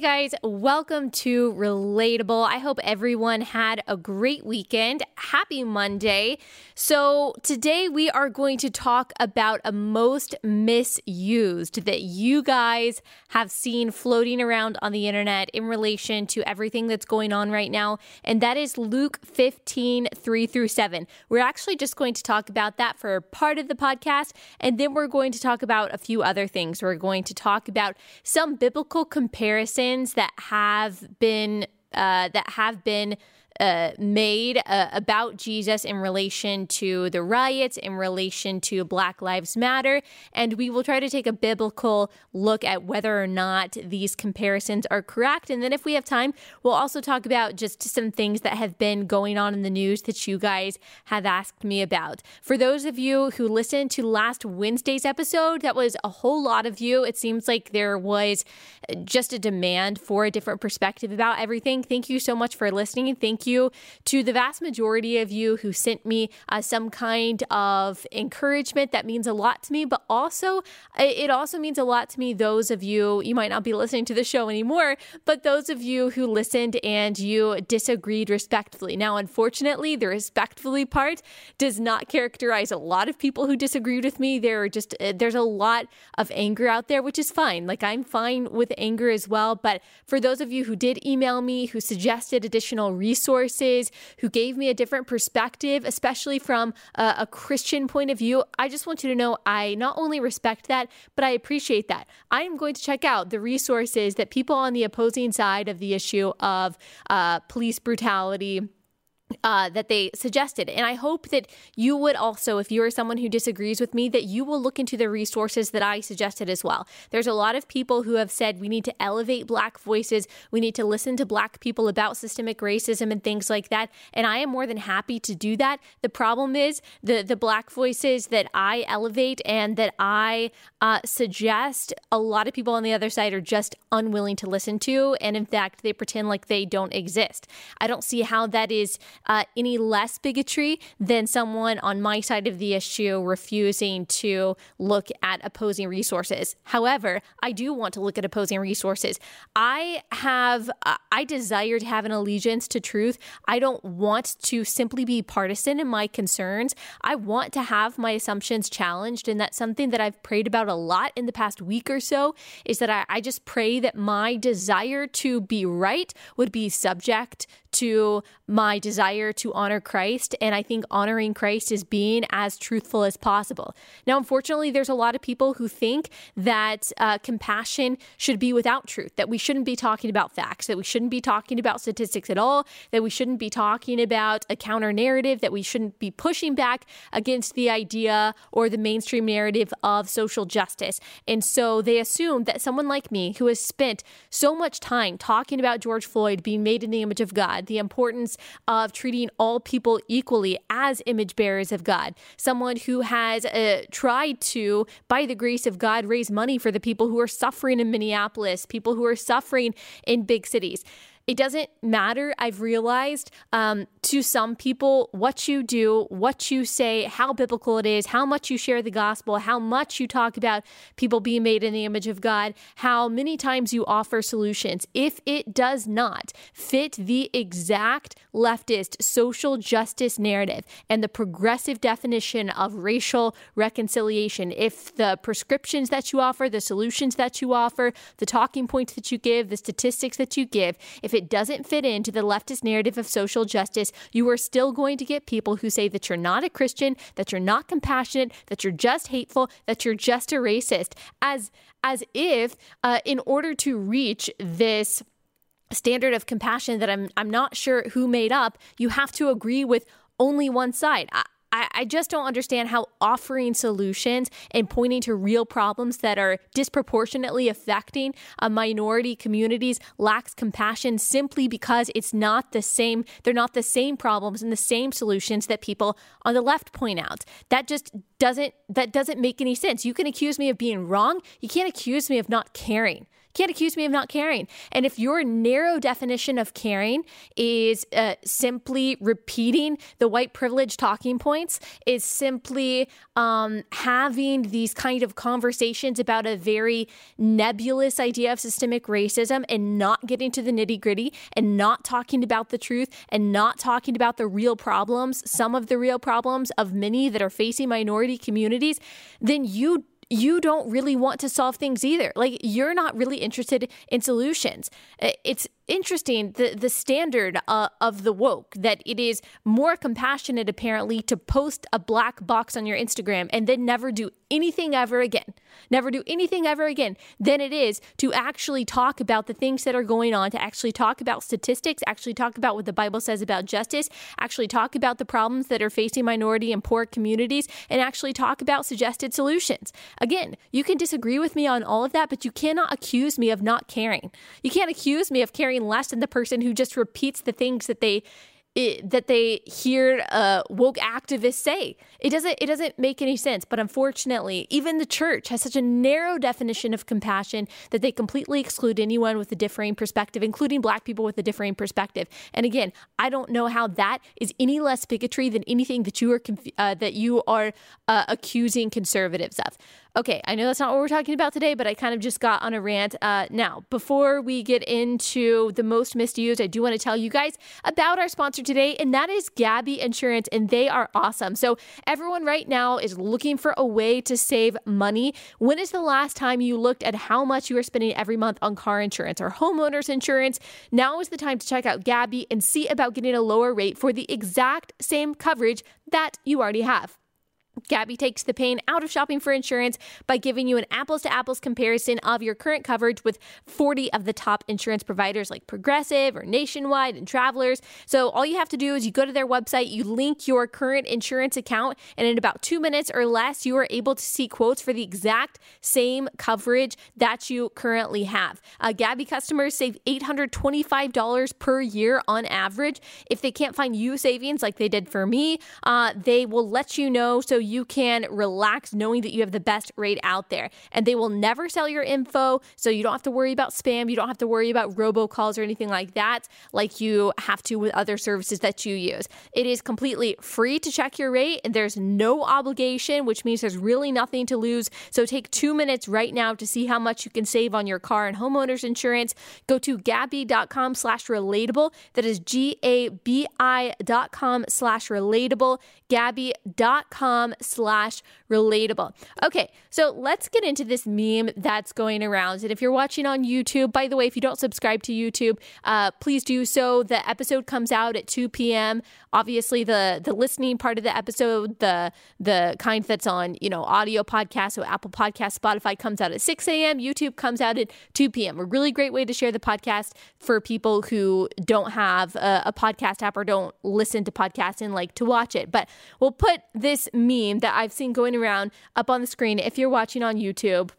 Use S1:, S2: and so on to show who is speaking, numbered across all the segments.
S1: guys, welcome to Relatable. I hope everyone had a great weekend. Happy Monday. So, today we are going to talk about a most misused that you guys have seen floating around on the internet in relation to everything that's going on right now, and that is Luke 15 3 through 7. We're actually just going to talk about that for part of the podcast, and then we're going to talk about a few other things. We're going to talk about some biblical comparisons that have been uh, that have been uh, made uh, about Jesus in relation to the riots, in relation to Black Lives Matter. And we will try to take a biblical look at whether or not these comparisons are correct. And then, if we have time, we'll also talk about just some things that have been going on in the news that you guys have asked me about. For those of you who listened to last Wednesday's episode, that was a whole lot of you. It seems like there was just a demand for a different perspective about everything. Thank you so much for listening. Thank you you to the vast majority of you who sent me uh, some kind of encouragement. That means a lot to me, but also it also means a lot to me. Those of you, you might not be listening to the show anymore, but those of you who listened and you disagreed respectfully. Now, unfortunately, the respectfully part does not characterize a lot of people who disagreed with me. There are just, uh, there's a lot of anger out there, which is fine. Like I'm fine with anger as well. But for those of you who did email me, who suggested additional resources, resources, who gave me a different perspective, especially from a, a Christian point of view. I just want you to know I not only respect that, but I appreciate that. I am going to check out the resources that people on the opposing side of the issue of uh, police brutality uh, that they suggested. And I hope that you would also, if you are someone who disagrees with me, that you will look into the resources that I suggested as well. There's a lot of people who have said we need to elevate Black voices, we need to listen to Black people about systemic racism and things like that. And I am more than happy to do that. The problem is the, the Black voices that I elevate and that I uh, suggest, a lot of people on the other side are just unwilling to listen to. And in fact, they pretend like they don't exist. I don't see how that is uh, any less bigotry than someone on my side of the issue refusing to look at opposing resources. However, I do want to look at opposing resources. I have, uh, I desire to have an allegiance to truth. I don't want to simply be partisan in my concerns. I want to have my assumptions challenged. And that's something that I've prayed about a lot in the past week or so is that I, I just pray that my desire to be right would be subject to my desire to honor Christ. And I think honoring Christ is being as truthful as possible. Now, unfortunately, there's a lot of people who think that uh, compassion should be without truth, that we shouldn't be talking about facts, that we shouldn't be talking about statistics at all, that we shouldn't be talking about a counter narrative, that we shouldn't be pushing back against the idea or the mainstream narrative of social justice. And so they assume that someone like me, who has spent so much time talking about George Floyd being made in the image of God, the importance of treating all people equally as image bearers of God. Someone who has uh, tried to, by the grace of God, raise money for the people who are suffering in Minneapolis, people who are suffering in big cities. It doesn't matter, I've realized, um, to some people, what you do, what you say, how biblical it is, how much you share the gospel, how much you talk about people being made in the image of God, how many times you offer solutions. If it does not fit the exact leftist social justice narrative and the progressive definition of racial reconciliation, if the prescriptions that you offer, the solutions that you offer, the talking points that you give, the statistics that you give, if it it doesn't fit into the leftist narrative of social justice, you are still going to get people who say that you're not a Christian, that you're not compassionate, that you're just hateful, that you're just a racist, as as if uh, in order to reach this standard of compassion that I'm I'm not sure who made up, you have to agree with only one side. I, I, I just don't understand how offering solutions and pointing to real problems that are disproportionately affecting a minority communities lacks compassion simply because it's not the same, they're not the same problems and the same solutions that people on the left point out. That just doesn't that doesn't make any sense. You can accuse me of being wrong. You can't accuse me of not caring. Can't accuse me of not caring. And if your narrow definition of caring is uh, simply repeating the white privilege talking points, is simply um, having these kind of conversations about a very nebulous idea of systemic racism and not getting to the nitty gritty and not talking about the truth and not talking about the real problems, some of the real problems of many that are facing minority communities, then you you don't really want to solve things either. Like you're not really interested in solutions. It's interesting the the standard uh, of the woke that it is more compassionate apparently to post a black box on your Instagram and then never do anything ever again never do anything ever again than it is to actually talk about the things that are going on to actually talk about statistics actually talk about what the bible says about justice actually talk about the problems that are facing minority and poor communities and actually talk about suggested solutions. Again you can disagree with me on all of that but you cannot accuse me of not caring. You can't accuse me of caring less than the person who just repeats the things that they it, that they hear uh, woke activists say. It doesn't it doesn't make any sense. But unfortunately, even the church has such a narrow definition of compassion that they completely exclude anyone with a differing perspective, including Black people with a differing perspective. And again, I don't know how that is any less bigotry than anything that you are uh, that you are uh, accusing conservatives of. Okay, I know that's not what we're talking about today, but I kind of just got on a rant. Uh, now, before we get into the most misused, I do want to tell you guys about our sponsor today, and that is Gabi Insurance, and they are awesome. So, everyone right now is looking for a way to save money. When is the last time you looked at how much you are spending every month on car insurance or homeowners insurance? Now is the time to check out Gabi and see about getting a lower rate for the exact same coverage that you already have. Gabi takes the pain out of shopping for insurance by giving you an apples to apples comparison of your current coverage with 40 of the top insurance providers like Progressive or Nationwide and Travelers. So all you have to do is you go to their website, you link your current insurance account, and in about two minutes or less, you are able to see quotes for the exact same coverage that you currently have. Uh, Gabi customers save $825 per year on average. If they can't find you savings like they did for me, uh, they will let you know so you can relax knowing that you have the best rate out there. And they will never sell your info, so you don't have to worry about spam. You don't have to worry about robocalls or anything like that, like you have to with other services that you use. It is completely free to check your rate, and there's no obligation, which means there's really nothing to lose. So take two minutes right now to see how much you can save on your car and homeowners insurance. Go to gabi.com slash relatable. That is G A B I dot com slash relatable. Slash relatable. Okay, so let's get into this meme that's going around. And if you're watching on YouTube, by the way, if you don't subscribe to YouTube, uh, please do so. The episode comes out at 2 p.m. Obviously, the the listening part of the episode, the the kind that's on you know audio podcast, so Apple Podcast, Spotify comes out at 6 a.m. YouTube comes out at 2 p.m. A really great way to share the podcast for people who don't have a, a podcast app or don't listen to podcasts and like to watch it. But we'll put this meme meme that I've seen going around up on the screen if you're watching on YouTube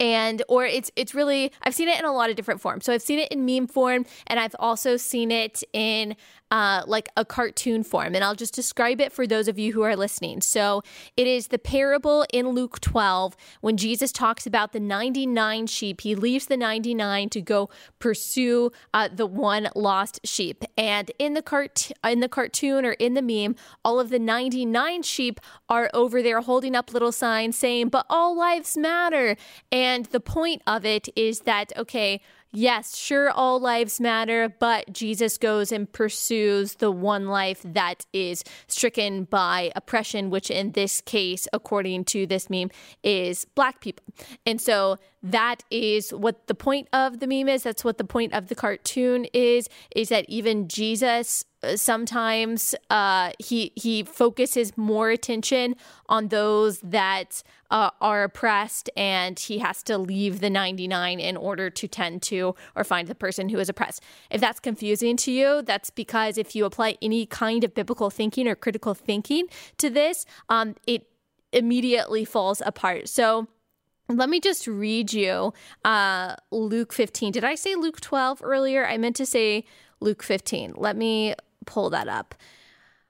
S1: and or it's it's really I've seen it in a lot of different forms. So I've seen it in meme form and I've also seen it in uh, like a cartoon form. And I'll just describe it for those of you who are listening. So it is the parable in Luke 12 when Jesus talks about the 99 sheep. He leaves the 99 to go pursue uh, the one lost sheep. And in the cart in the cartoon or in the meme, all of the 99 sheep are over there holding up little signs saying, "But all lives matter." And the point of it is that okay, yes, sure, all lives matter, but Jesus goes and pursues the one life that is stricken by oppression, which in this case, according to this meme, is black people. And so that is what the point of the meme is. That's what the point of the cartoon is, is that even Jesus sometimes uh, he he focuses more attention on those that uh, are oppressed, and he has to leave the 99 in order to tend to or find the person who is oppressed. If that's confusing to you, that's because if you apply any kind of biblical thinking or critical thinking to this, um, it immediately falls apart. So. Let me just read you uh, Luke 15. Did I say Luke 12 earlier? I meant to say Luke 15. Let me pull that up.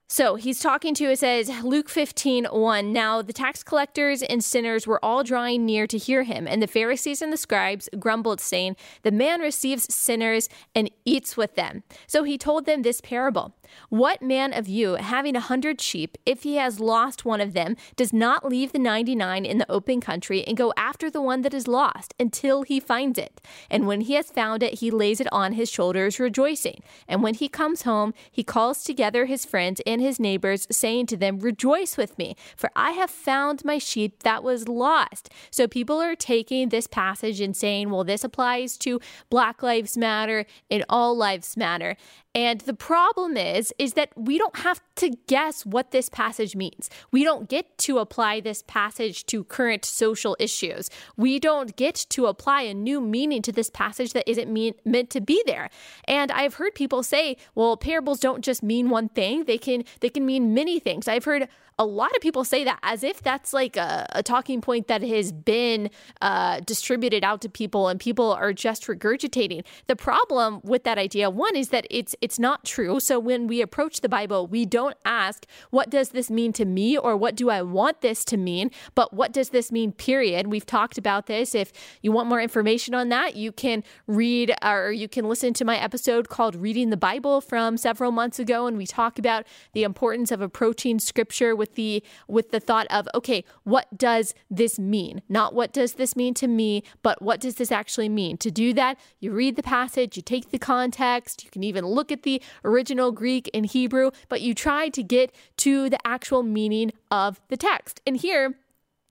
S1: So he's talking to, it says, Luke 15, 1. Now the tax collectors and sinners were all drawing near to hear him, and the Pharisees and the scribes grumbled, saying, The man receives sinners and eats with them. So he told them this parable What man of you, having a hundred sheep, if he has lost one of them, does not leave the 99 in the open country and go after the one that is lost until he finds it? And when he has found it, he lays it on his shoulders, rejoicing. And when he comes home, he calls together his friends and his neighbors, saying to them, Rejoice with me, for I have found my sheep that was lost. So people are taking this passage and saying, Well, this applies to Black Lives Matter and All Lives Matter. And the problem is is that we don't have to guess what this passage means. We don't get to apply this passage to current social issues. We don't get to apply a new meaning to this passage that isn't mean, meant to be there. And I've heard people say, well, parables don't just mean one thing. They can they can mean many things. I've heard a lot of people say that as if that's like a, a talking point that has been uh, distributed out to people and people are just regurgitating. The problem with that idea, one, is that it's it's not true. So when we approach the Bible, we don't ask, what does this mean to me or what do I want this to mean, but what does this mean, period. We've talked about this. If you want more information on that, you can read or you can listen to my episode called Reading the Bible from several months ago. And we talk about the importance of approaching scripture with with the with the thought of okay what does this mean? Not what does this mean to me but what does this actually mean? To do that you read the passage you take the context you can even look at the original greek and hebrew but you try to get to the actual meaning of the text. And here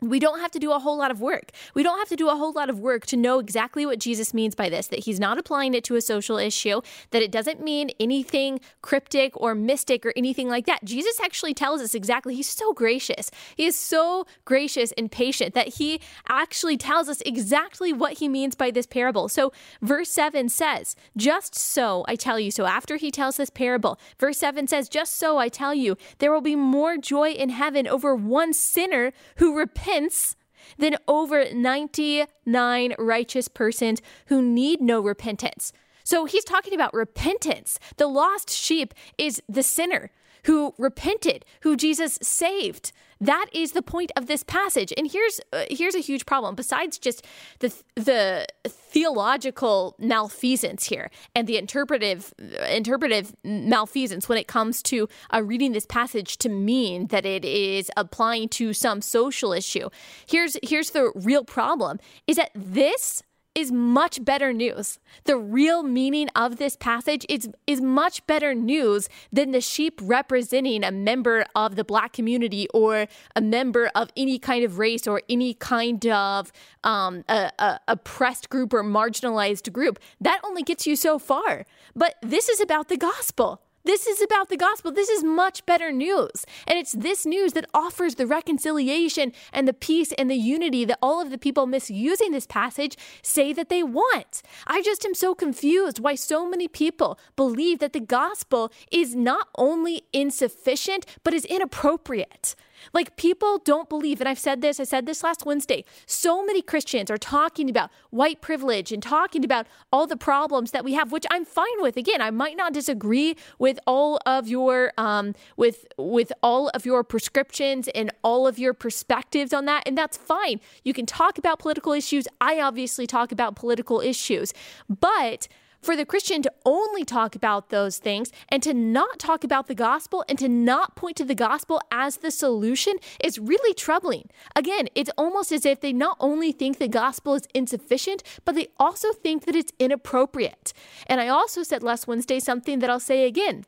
S1: we don't have to do a whole lot of work. We don't have to do a whole lot of work to know exactly what Jesus means by this, that he's not applying it to a social issue, that it doesn't mean anything cryptic or mystic or anything like that. Jesus actually tells us exactly. He's so gracious. He is so gracious and patient that he actually tells us exactly what he means by this parable. So, verse 7 says, Just so I tell you. So, after he tells this parable, verse 7 says, Just so I tell you, there will be more joy in heaven over one sinner who repents repents than over 99 righteous persons who need no repentance. So he's talking about repentance. The lost sheep is the sinner who repented, who Jesus saved. That is the point of this passage. And here's uh, here's a huge problem. Besides just the the theological malfeasance here and the interpretive interpretive malfeasance when it comes to uh, reading this passage to mean that it is applying to some social issue. Here's here's the real problem: is that this is much better news. The real meaning of this passage is, is much better news than the sheep representing a member of the black community or a member of any kind of race or any kind of um, a, a oppressed group or marginalized group. That only gets you so far. But this is about the gospel. This is about the gospel. This is much better news. And it's this news that offers the reconciliation and the peace and the unity that all of the people misusing this passage say that they want. I just am so confused why so many people believe that the gospel is not only insufficient, but is inappropriate. Like people don't believe, and I've said this, I said this last Wednesday. So many Christians are talking about white privilege and talking about all the problems that we have, which I'm fine with. Again, I might not disagree with all of your um, with with all of your prescriptions and all of your perspectives on that, and that's fine. You can talk about political issues. I obviously talk about political issues, but for the Christian to only talk about those things and to not talk about the gospel and to not point to the gospel as the solution is really troubling. Again, it's almost as if they not only think the gospel is insufficient, but they also think that it's inappropriate. And I also said last Wednesday something that I'll say again.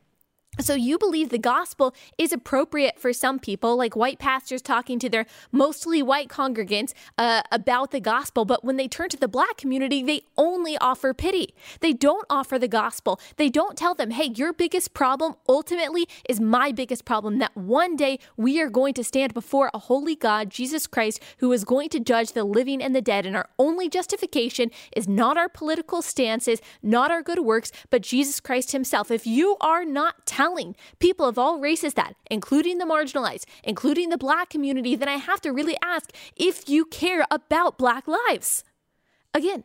S1: So, you believe the gospel is appropriate for some people, like white pastors talking to their mostly white congregants uh, about the gospel, but when they turn to the black community, they only offer pity. They don't offer the gospel. They don't tell them, hey, your biggest problem ultimately is my biggest problem, that one day we are going to stand before a holy God, Jesus Christ, who is going to judge the living and the dead. And our only justification is not our political stances, not our good works, but Jesus Christ Himself. If you are not telling telling people of all races that, including the marginalized, including the black community, then I have to really ask if you care about black lives. Again,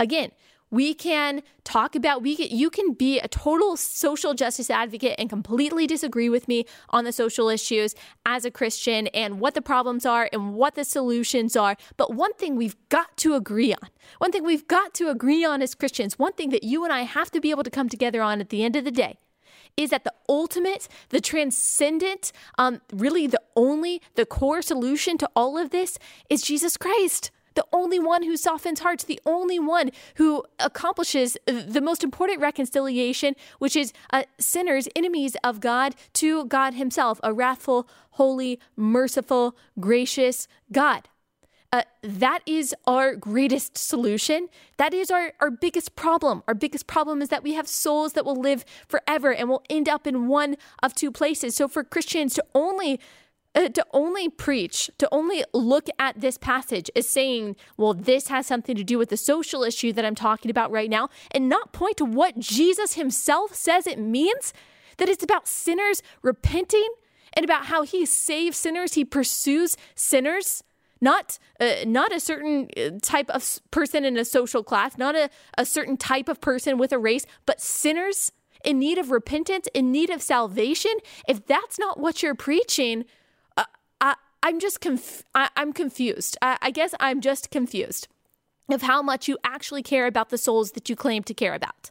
S1: again, we can talk about we can, you can be a total social justice advocate and completely disagree with me on the social issues as a Christian and what the problems are and what the solutions are. But one thing we've got to agree on, one thing we've got to agree on as Christians, one thing that you and I have to be able to come together on at the end of the day is that the ultimate, the transcendent, um, really the only, the core solution to all of this is Jesus Christ the only one who softens hearts, the only one who accomplishes the most important reconciliation, which is uh, sinners, enemies of God, to God Himself, a wrathful, holy, merciful, gracious God. Uh, that is our greatest solution. That is our, our biggest problem. Our biggest problem is that we have souls that will live forever and will end up in one of two places. So, for Christians to only uh, to only preach, to only look at this passage as saying, well, this has something to do with the social issue that I'm talking about right now, and not point to what Jesus himself says it means, that it's about sinners repenting and about how he saves sinners, he pursues sinners. Not, uh, not a certain uh, type of person in a social class, not a, a certain type of person with a race, but sinners in need of repentance, in need of salvation. If that's not what you're preaching, I'm just conf- I- am confused. I-, I guess I'm just confused of how much you actually care about the souls that you claim to care about,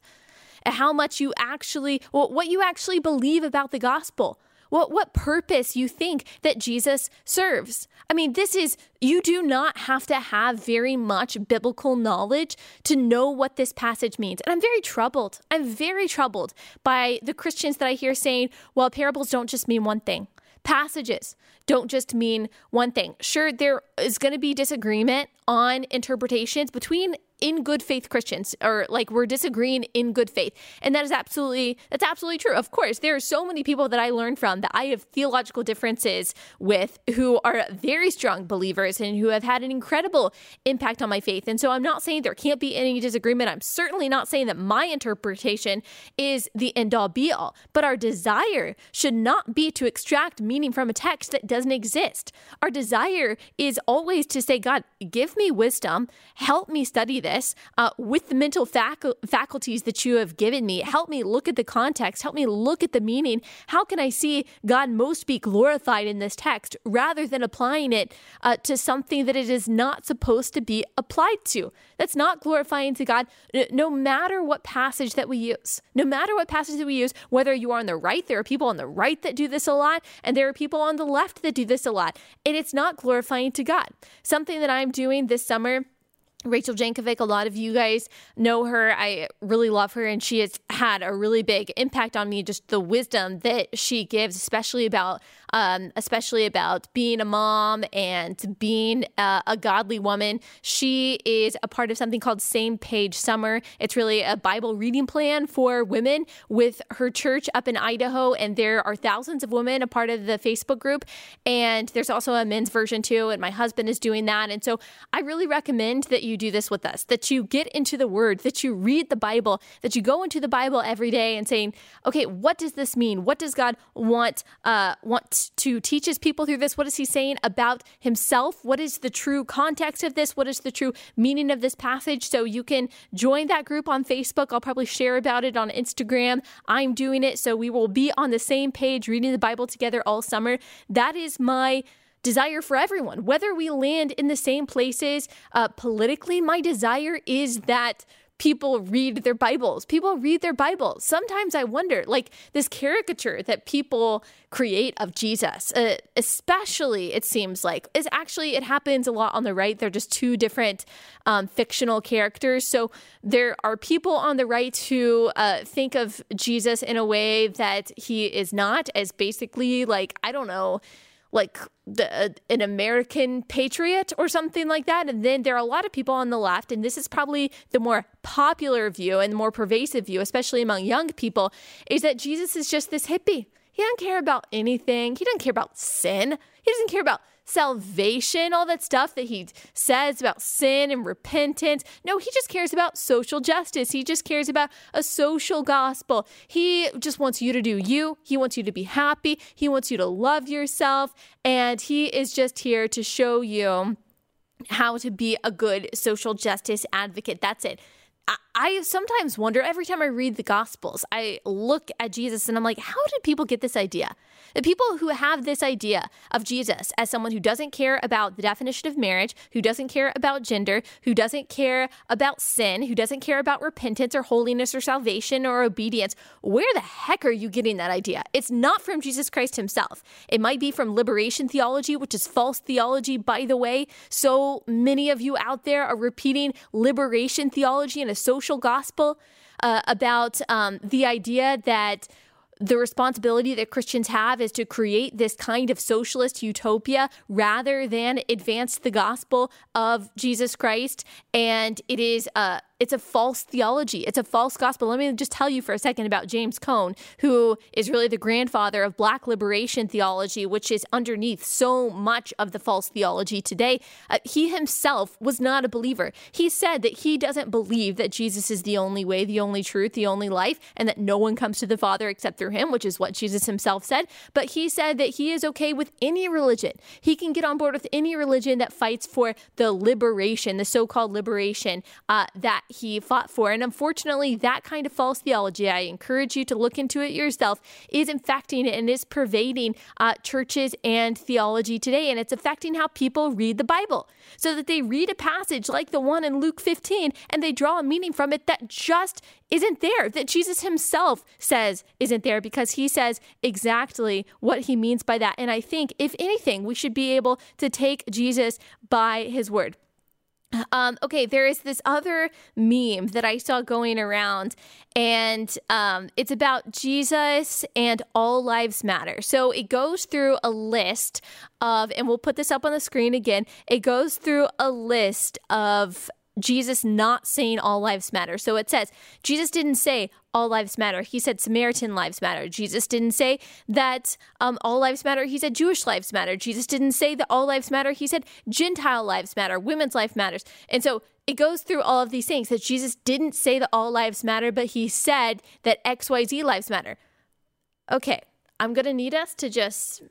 S1: and how much you actually, what you actually believe about the gospel. What, what purpose you think that Jesus serves. I mean, this is, you do not have to have very much biblical knowledge to know what this passage means. And I'm very troubled. I'm very troubled by the Christians that I hear saying, well, parables don't just mean one thing passages don't just mean one thing. Sure, there is going to be disagreement on interpretations between in good faith Christians or like we're disagreeing in good faith. And that is absolutely that's absolutely true. Of course, there are so many people that I learned from that I have theological differences with who are very strong believers and who have had an incredible impact on my faith. And so I'm not saying there can't be any disagreement. I'm certainly not saying that my interpretation is the end all be all. But our desire should not be to extract meaning from a text that doesn't exist. Our desire is always to say, God, give me wisdom, help me study this uh, with the mental fac- faculties that you have given me. Help me look at the context, help me look at the meaning. How can I see God most be glorified in this text rather than applying it uh, to something that it is not supposed to be applied to? That's not glorifying to God, no matter what passage that we use. No matter what passage that we use, whether you are on the right, there are people on the right that do this a lot, and there are people on the left that do this a lot. And it's not glorifying to God. Something that I'm doing this summer Rachel Jankovic, a lot of you guys know her. I really love her, and she has had a really big impact on me. Just the wisdom that she gives, especially about, um, especially about being a mom and being a, a godly woman. She is a part of something called Same Page Summer. It's really a Bible reading plan for women with her church up in Idaho, and there are thousands of women a part of the Facebook group. And there's also a men's version too, and my husband is doing that. And so I really recommend that you you do this with us, that you get into the word, that you read the Bible, that you go into the Bible every day and saying, okay, what does this mean? What does God want uh, want to teach his people through this? What is he saying about himself? What is the true context of this? What is the true meaning of this passage? So you can join that group on Facebook. I'll probably share about it on Instagram. I'm doing it. So we will be on the same page reading the Bible together all summer. That is my desire for everyone, whether we land in the same places uh, politically. My desire is that people read their Bibles. People read their Bibles. Sometimes I wonder, like this caricature that people create of Jesus, uh, especially it seems like, is actually, it happens a lot on the right. They're just two different um, fictional characters. So there are people on the right who uh, think of Jesus in a way that he is not, as basically like, I don't know like the, uh, an American patriot or something like that. And then there are a lot of people on the left, and this is probably the more popular view and more pervasive view, especially among young people, is that Jesus is just this hippie. He doesn't care about anything. He doesn't care about sin. He doesn't care about salvation, all that stuff that he says about sin and repentance. No, he just cares about social justice. He just cares about a social gospel. He just wants you to do you. He wants you to be happy. He wants you to love yourself. And he is just here to show you how to be a good social justice advocate. That's it. I sometimes wonder every time I read the Gospels, I look at Jesus and I'm like, how did people get this idea? The people who have this idea of Jesus as someone who doesn't care about the definition of marriage, who doesn't care about gender, who doesn't care about sin, who doesn't care about repentance or holiness or salvation or obedience, where the heck are you getting that idea? It's not from Jesus Christ himself. It might be from liberation theology, which is false theology, by the way. So many of you out there are repeating liberation theology in a social gospel uh, about um, the idea that the responsibility that Christians have is to create this kind of socialist utopia rather than advance the gospel of Jesus Christ. And it is uh, it's a false theology. It's a false gospel. Let me just tell you for a second about James Cone, who is really the grandfather of black liberation theology, which is underneath so much of the false theology today. Uh, he himself was not a believer. He said that he doesn't believe that Jesus is the only way, the only truth, the only life, and that no one comes to the Father except through him, which is what Jesus himself said. But he said that he is okay with any religion. He can get on board with any religion that fights for the liberation, the so called liberation uh, that he fought for. And unfortunately, that kind of false theology, I encourage you to look into it yourself, is infecting and is pervading uh, churches and theology today. And it's affecting how people read the Bible so that they read a passage like the one in Luke 15 and they draw a meaning from it that just isn't there, that Jesus himself says isn't there because he says exactly what he means by that. And I think, if anything, we should be able to take Jesus by his word. Um, okay, there is this other meme that I saw going around, and um, it's about Jesus and all lives matter. So it goes through a list of, and we'll put this up on the screen again. It goes through a list of Jesus not saying all lives matter. So it says, Jesus didn't say all lives matter. He said Samaritan lives matter. Jesus didn't say that um, all lives matter. He said Jewish lives matter. Jesus didn't say that all lives matter. He said Gentile lives matter. Women's life matters. And so it goes through all of these things that Jesus didn't say that all lives matter, but he said that XYZ lives matter. Okay, I'm going to need us to just,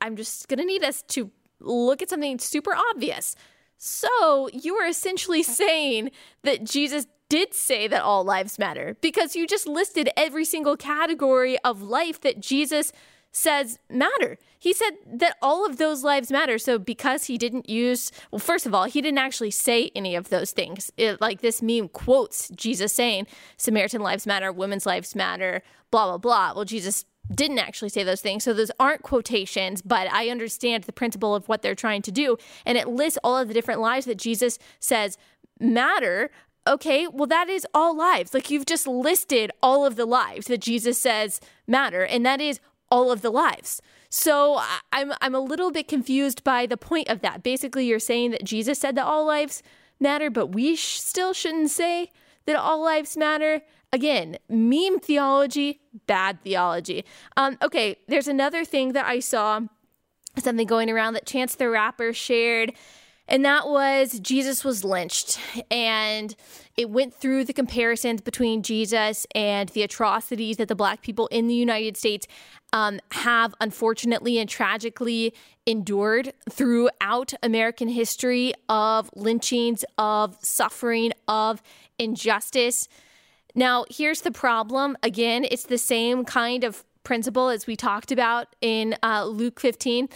S1: I'm just going to need us to look at something super obvious. So you are essentially saying that Jesus did say that all lives matter because you just listed every single category of life that Jesus says matter. He said that all of those lives matter. So because he didn't use, well, first of all, he didn't actually say any of those things. It, like this meme quotes Jesus saying Samaritan lives matter, women's lives matter, blah, blah, blah. Well, Jesus didn't actually say those things. So those aren't quotations, but I understand the principle of what they're trying to do. And it lists all of the different lives that Jesus says matter. Okay, well, that is all lives. Like you've just listed all of the lives that Jesus says matter, and that is all of the lives. So I'm I'm a little bit confused by the point of that. Basically, you're saying that Jesus said that all lives matter, but we sh- still shouldn't say that all lives matter. Again, meme theology, bad theology. Um, okay, there's another thing that I saw, something going around that Chance the Rapper shared, and that was Jesus was lynched. And it went through the comparisons between Jesus and the atrocities that the black people in the United States um, have unfortunately and tragically endured throughout American history of lynchings, of suffering, of injustice. Now, here's the problem. Again, it's the same kind of principle as we talked about in uh, Luke 15.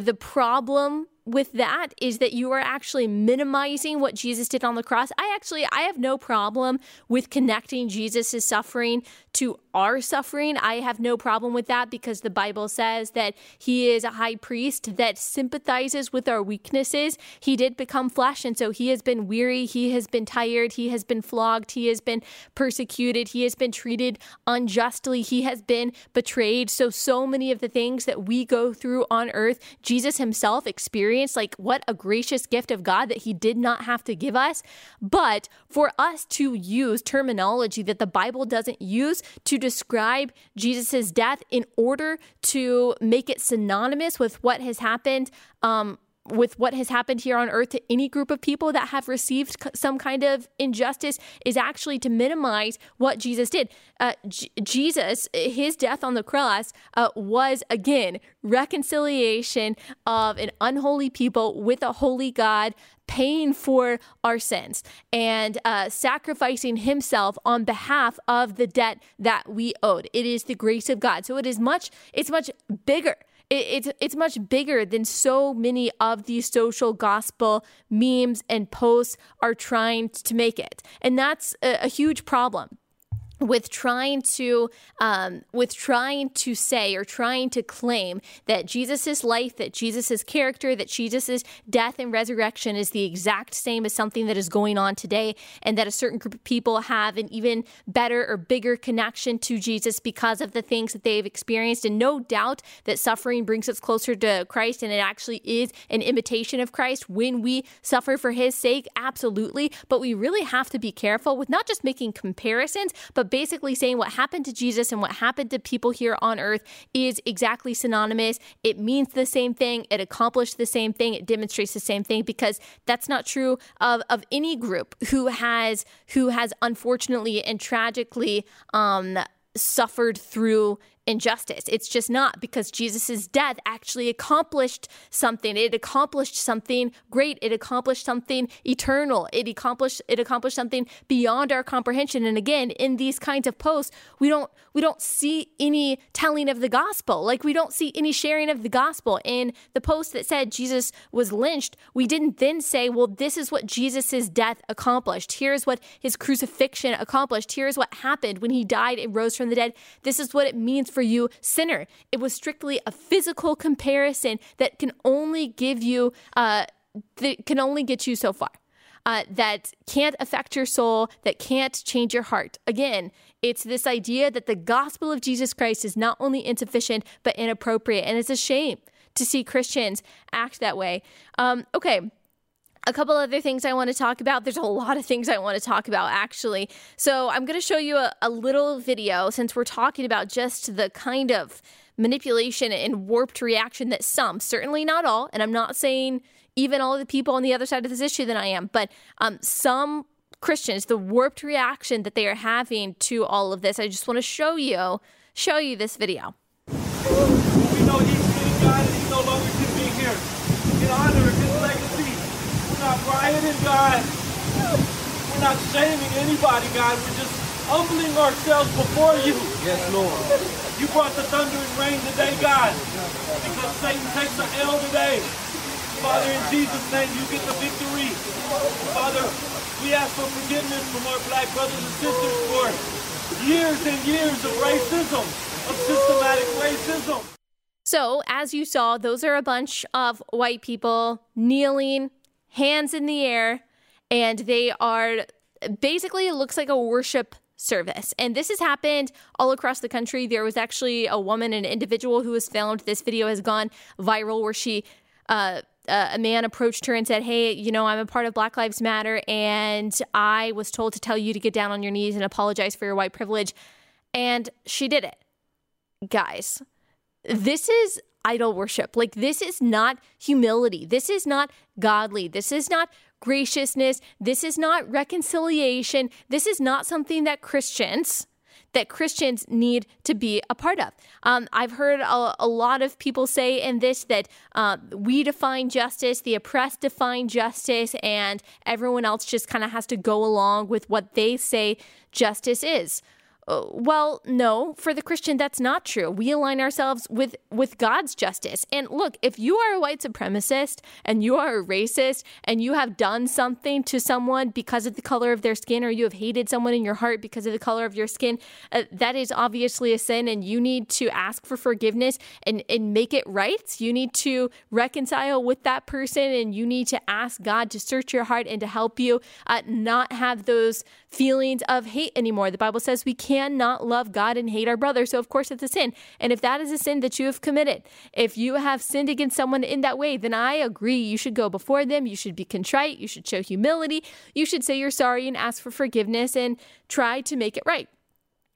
S1: The problem with that is that you are actually minimizing what Jesus did on the cross. I actually I have no problem with connecting Jesus' suffering to our suffering. I have no problem with that because the Bible says that he is a high priest that sympathizes with our weaknesses. He did become flesh, and so he has been weary, he has been tired, he has been flogged, he has been persecuted, he has been treated unjustly, he has been betrayed. So, so many of the things that we go through on earth, Jesus himself experienced. Like, what a gracious gift of God that he did not have to give us. But for us to use terminology that the Bible doesn't use, to describe Jesus' death in order to make it synonymous with what has happened um, with what has happened here on earth to any group of people that have received some kind of injustice is actually to minimize what Jesus did. Uh, J- Jesus, his death on the cross uh, was again reconciliation of an unholy people with a holy God paying for our sins and uh, sacrificing himself on behalf of the debt that we owed. It is the grace of God. So it is much, it's much bigger it's it's much bigger than so many of these social gospel memes and posts are trying to make it, and that's a, a huge problem with trying to um, with trying to say or trying to claim that Jesus's life, that Jesus's character, that Jesus's death and resurrection is the exact same as something that is going on today, and that a certain group of people have an even better or bigger connection to Jesus because of the things that they've experienced. And no doubt that suffering brings us closer to Christ, and it actually is an imitation of Christ when we suffer for His sake. Absolutely, but we really have to be careful with not just making comparisons, but basically saying what happened to Jesus and what happened to people here on earth is exactly synonymous. It means the same thing, it accomplished the same thing, it demonstrates the same thing because that's not true of, of any group who has who has unfortunately and tragically um, suffered through injustice. It's just not because Jesus' death actually accomplished something. It accomplished something great. It accomplished something eternal. It accomplished it accomplished something beyond our comprehension. And again, in these kinds of posts, we don't we don't see any telling of the gospel. Like we don't see any sharing of the gospel. In the post that said Jesus was lynched, we didn't then say, well, this is what Jesus' death accomplished. Here's what his crucifixion accomplished. Here's what happened when he died and rose from the dead. This is what it means for you, sinner. It was strictly a physical comparison that can only give you, uh, that can only get you so far. Uh, that can't affect your soul, that can't change your heart. Again, it's this idea that the gospel of Jesus Christ is not only insufficient, but inappropriate. And it's a shame to see Christians act that way. Um, okay a couple other things I want to talk about. There's a lot of things I want to talk about, actually. So, I'm going to show you a, a, little video since we're talking about just the kind of manipulation and warped reaction that some, certainly not all, and I'm not saying even all the people on the other side of this issue than I am, but um, some Christians, the warped reaction that they are having to all of this. I just want to show you, show you this video.
S2: We know he's God and he no longer can be here. In honor of his legacy not rioting, God. We're not shaming anybody, God. We're just humbling ourselves before you.
S3: Yes, Lord.
S2: You brought the thunder and rain today, God, because Satan takes the L today. Father, in Jesus' name, you get the victory. Father, we ask for forgiveness from our black brothers and sisters for years and years of racism, of systematic racism.
S1: So, as you saw, those are a bunch of white people kneeling hands in the air, and they are basically, it looks like a worship service. And this has happened all across the country. There was actually a woman, an individual who was filmed. This video has gone viral where she, uh, uh, a man approached her and said, Hey, you know, I'm a part of Black Lives Matter, and I was told to tell you to get down on your knees and apologize for your white privilege. And she did it. Guys, this is idol worship. Like, this is not humility. This is not godly. This is not graciousness. This is not reconciliation. This is not something that Christians that Christians need to be a part of. Um, I've heard a, a, lot of people say in this that uh, we define justice, the oppressed define justice, and everyone else just kind of has to go along with what they say justice is. Uh, well, no, for the Christian, that's not true. We align ourselves with, with God's justice. And look, if you are a white supremacist and you are a racist and you have done something to someone because of the color of their skin, or you have hated someone in your heart because of the color of your skin, uh, that is obviously a sin, and you need to ask for forgiveness and, and make it right. You need to reconcile with that person, and you need to ask God to search your heart and to help you uh, not have those feelings of hate anymore. The Bible says we cannot love God and hate our brother. So, of course, it's a sin. And if that is a sin that you have committed, if you have sinned against someone in that way, then I agree. You should go before them. You should be contrite. You should show humility. You should say you're sorry and ask for forgiveness and try to make it right.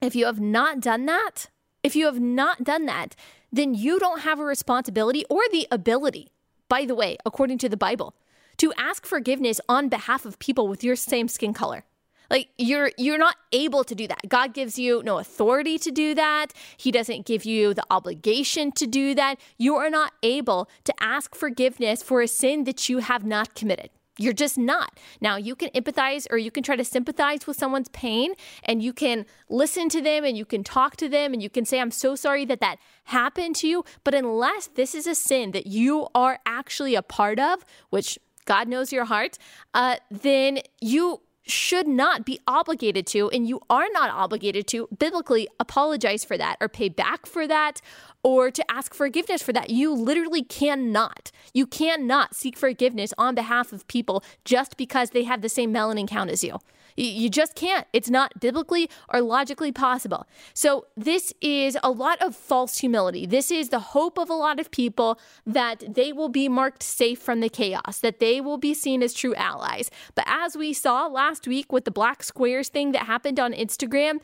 S1: If you have not done that, if you have not done that, then you don't have a responsibility or the ability by the way, according to the Bible, to ask forgiveness on behalf of people with your same skin color. Like you're you're not able to do that. God gives you no authority to do that. He doesn't give you the obligation to do that. You are not able to ask forgiveness for a sin that you have not committed. You're just not. Now, you can empathize or you can try to sympathize with someone's pain and you can listen to them and you can talk to them and you can say, I'm so sorry that that happened to you. But unless this is a sin that you are actually a part of, which God knows your heart, uh, then you should not be obligated to, and you are not obligated to biblically apologize for that or pay back for that or to ask forgiveness for that. You literally cannot. You cannot seek forgiveness on behalf of people just because they have the same melanin count as you. You just can't. It's not biblically or logically possible. So, this is a lot of false humility. This is the hope of a lot of people that they will be marked safe from the chaos, that they will be seen as true allies. But as we saw last week with the black squares thing that happened on Instagram,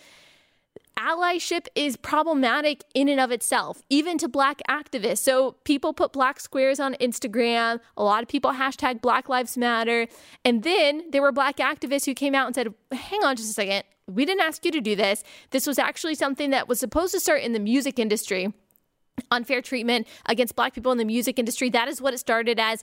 S1: allyship is problematic in and of itself, even to black activists. So people put black squares on Instagram. A lot of people hashtag Black Lives Matter. And then there were black activists who came out and said, hang on just a second. We didn't ask you to do this. This was actually something that was supposed to start in the music industry unfair treatment against black people in the music industry. That is what it started as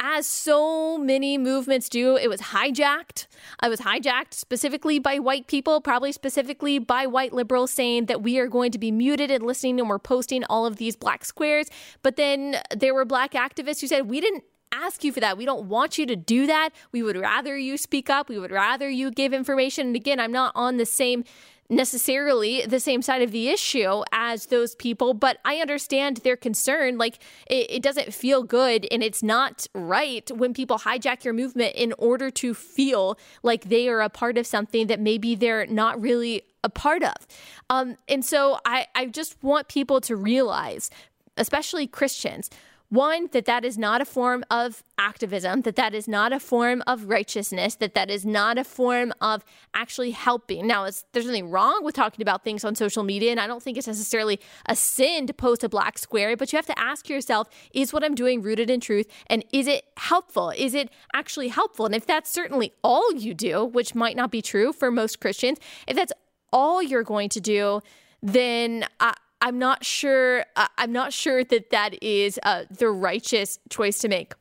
S1: as so many movements do, it was hijacked. I was hijacked specifically by white people, probably specifically by white liberals saying that we are going to be muted and listening and we're posting all of these black squares. But then there were black activists who said, we didn't ask you for that. We don't want you to do that. We would rather you speak up. We would rather you give information. And again, I'm not on the same necessarily the same side of the issue as those people, but I understand their concern. Like, it, it, doesn't feel good and it's not right when people hijack your movement in order to feel like they are a part of something that maybe they're not really a part of. Um, and so I, I just want people to realize, especially Christians, one, that that is not a form of activism, that that is not a form of righteousness, that that is not a form of actually helping. Now, there's nothing wrong with talking about things on social media, and I don't think it's necessarily a sin to post a black square, but you have to ask yourself, is what I'm doing rooted in truth? And is it helpful? Is it actually helpful? And if that's certainly all you do, which might not be true for most Christians, if that's all you're going to do, then I, I'm not sure. Uh, I'm not sure that that is uh, the righteous choice to make.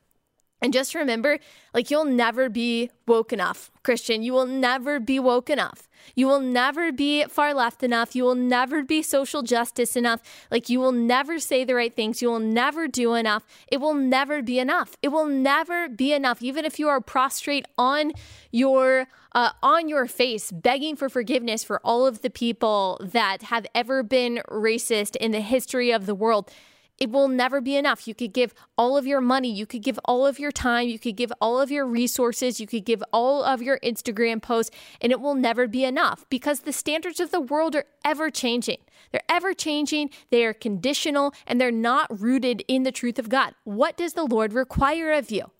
S1: And just remember, like, you'll never be woke enough, Christian. You will never be woke enough. You will never be far left enough. You will never be social justice enough. Like, you will never say the right things. You will never do enough. It will never be enough. It will never be enough. Even if you are prostrate on your uh, on your face, begging for forgiveness for all of the people that have ever been racist in the history of the world it will never be enough. You could give all of your money, you could give all of your time, you could give all of your resources, you could give all of your Instagram posts, and it will never be enough because the standards of the world are ever changing. They're ever changing, they are conditional, and they're not rooted in the truth of God. What does the Lord require of you?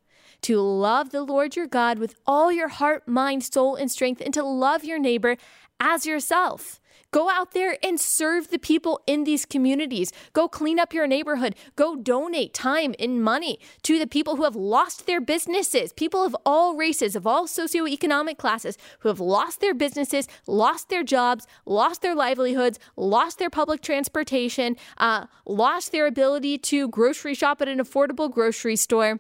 S1: To love the Lord your God with all your heart, mind, soul, and strength, and to love your neighbor as yourself. Go out there and serve the people in these communities. Go clean up your neighborhood. Go donate time and money to the people who have lost their businesses, people of all races, of all socioeconomic classes who have lost their businesses, lost their jobs, lost their livelihoods, lost their public transportation, uh, lost their ability to grocery shop at an affordable grocery store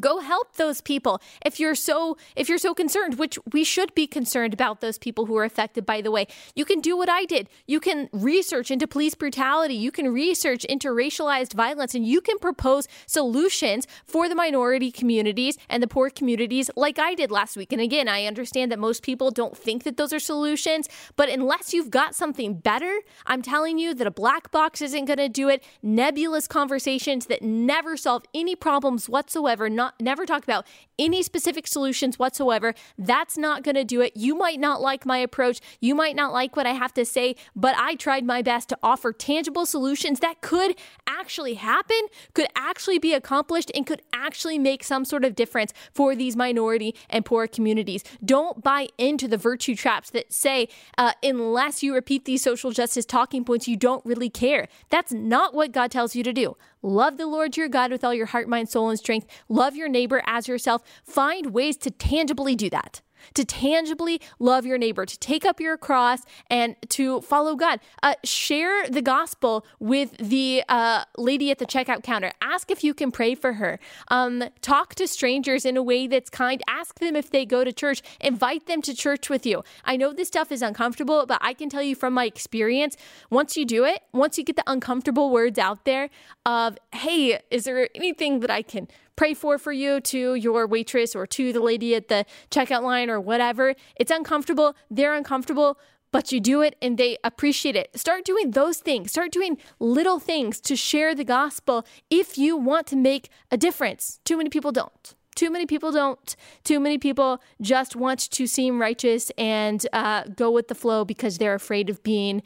S1: go help those people. If you're so if you're so concerned which we should be concerned about those people who are affected by the way you can do what i did. You can research into police brutality. You can research into racialized violence and you can propose solutions for the minority communities and the poor communities like i did last week. And again i understand that most people don't think that those are solutions but unless you've got something better i'm telling you that a black box isn't going to do it. Nebulous conversations that never solve any problems whatsoever not never talk about any specific solutions whatsoever. That's not going to do it. You might not like my approach. You might not like what I have to say, but I tried my best to offer tangible solutions that could actually happen, could actually be accomplished, and could actually make some sort of difference for these minority and poor communities. Don't buy into the virtue traps that say, uh, unless you repeat these social justice talking points, you don't really care. That's not what God tells you to do. Love the Lord your God with all your heart, mind, soul, and strength. Love your neighbor as yourself. Find ways to tangibly do that to tangibly love your neighbor, to take up your cross and to follow God. Uh, share the gospel with the uh, lady at the checkout counter. Ask if you can pray for her. Um, talk to strangers in a way that's kind. Ask them if they go to church. Invite them to church with you. I know this stuff is uncomfortable, but I can tell you from my experience, once you do it, once you get the uncomfortable words out there of, hey, is there anything that I can pray for for you to your waitress or to the lady at the checkout line or whatever. It's uncomfortable. They're uncomfortable, but you do it and they appreciate it. Start doing those things. Start doing little things to share the gospel if you want to make a difference. Too many people don't. Too many people don't. Too many people just want to seem righteous and uh, go with the flow because they're afraid of being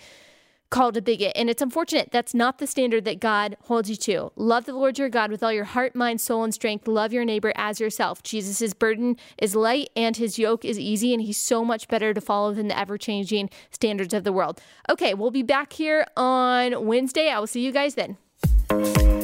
S1: called a bigot. And it's unfortunate. That's not the standard that God holds you to. Love the Lord your God with all your heart, mind, soul, and strength. Love your neighbor as yourself. Jesus' burden is light and his yoke is easy, and he's so much better to follow than the ever changing standards of the world. Okay, we'll be back here on Wednesday. I will see you guys then.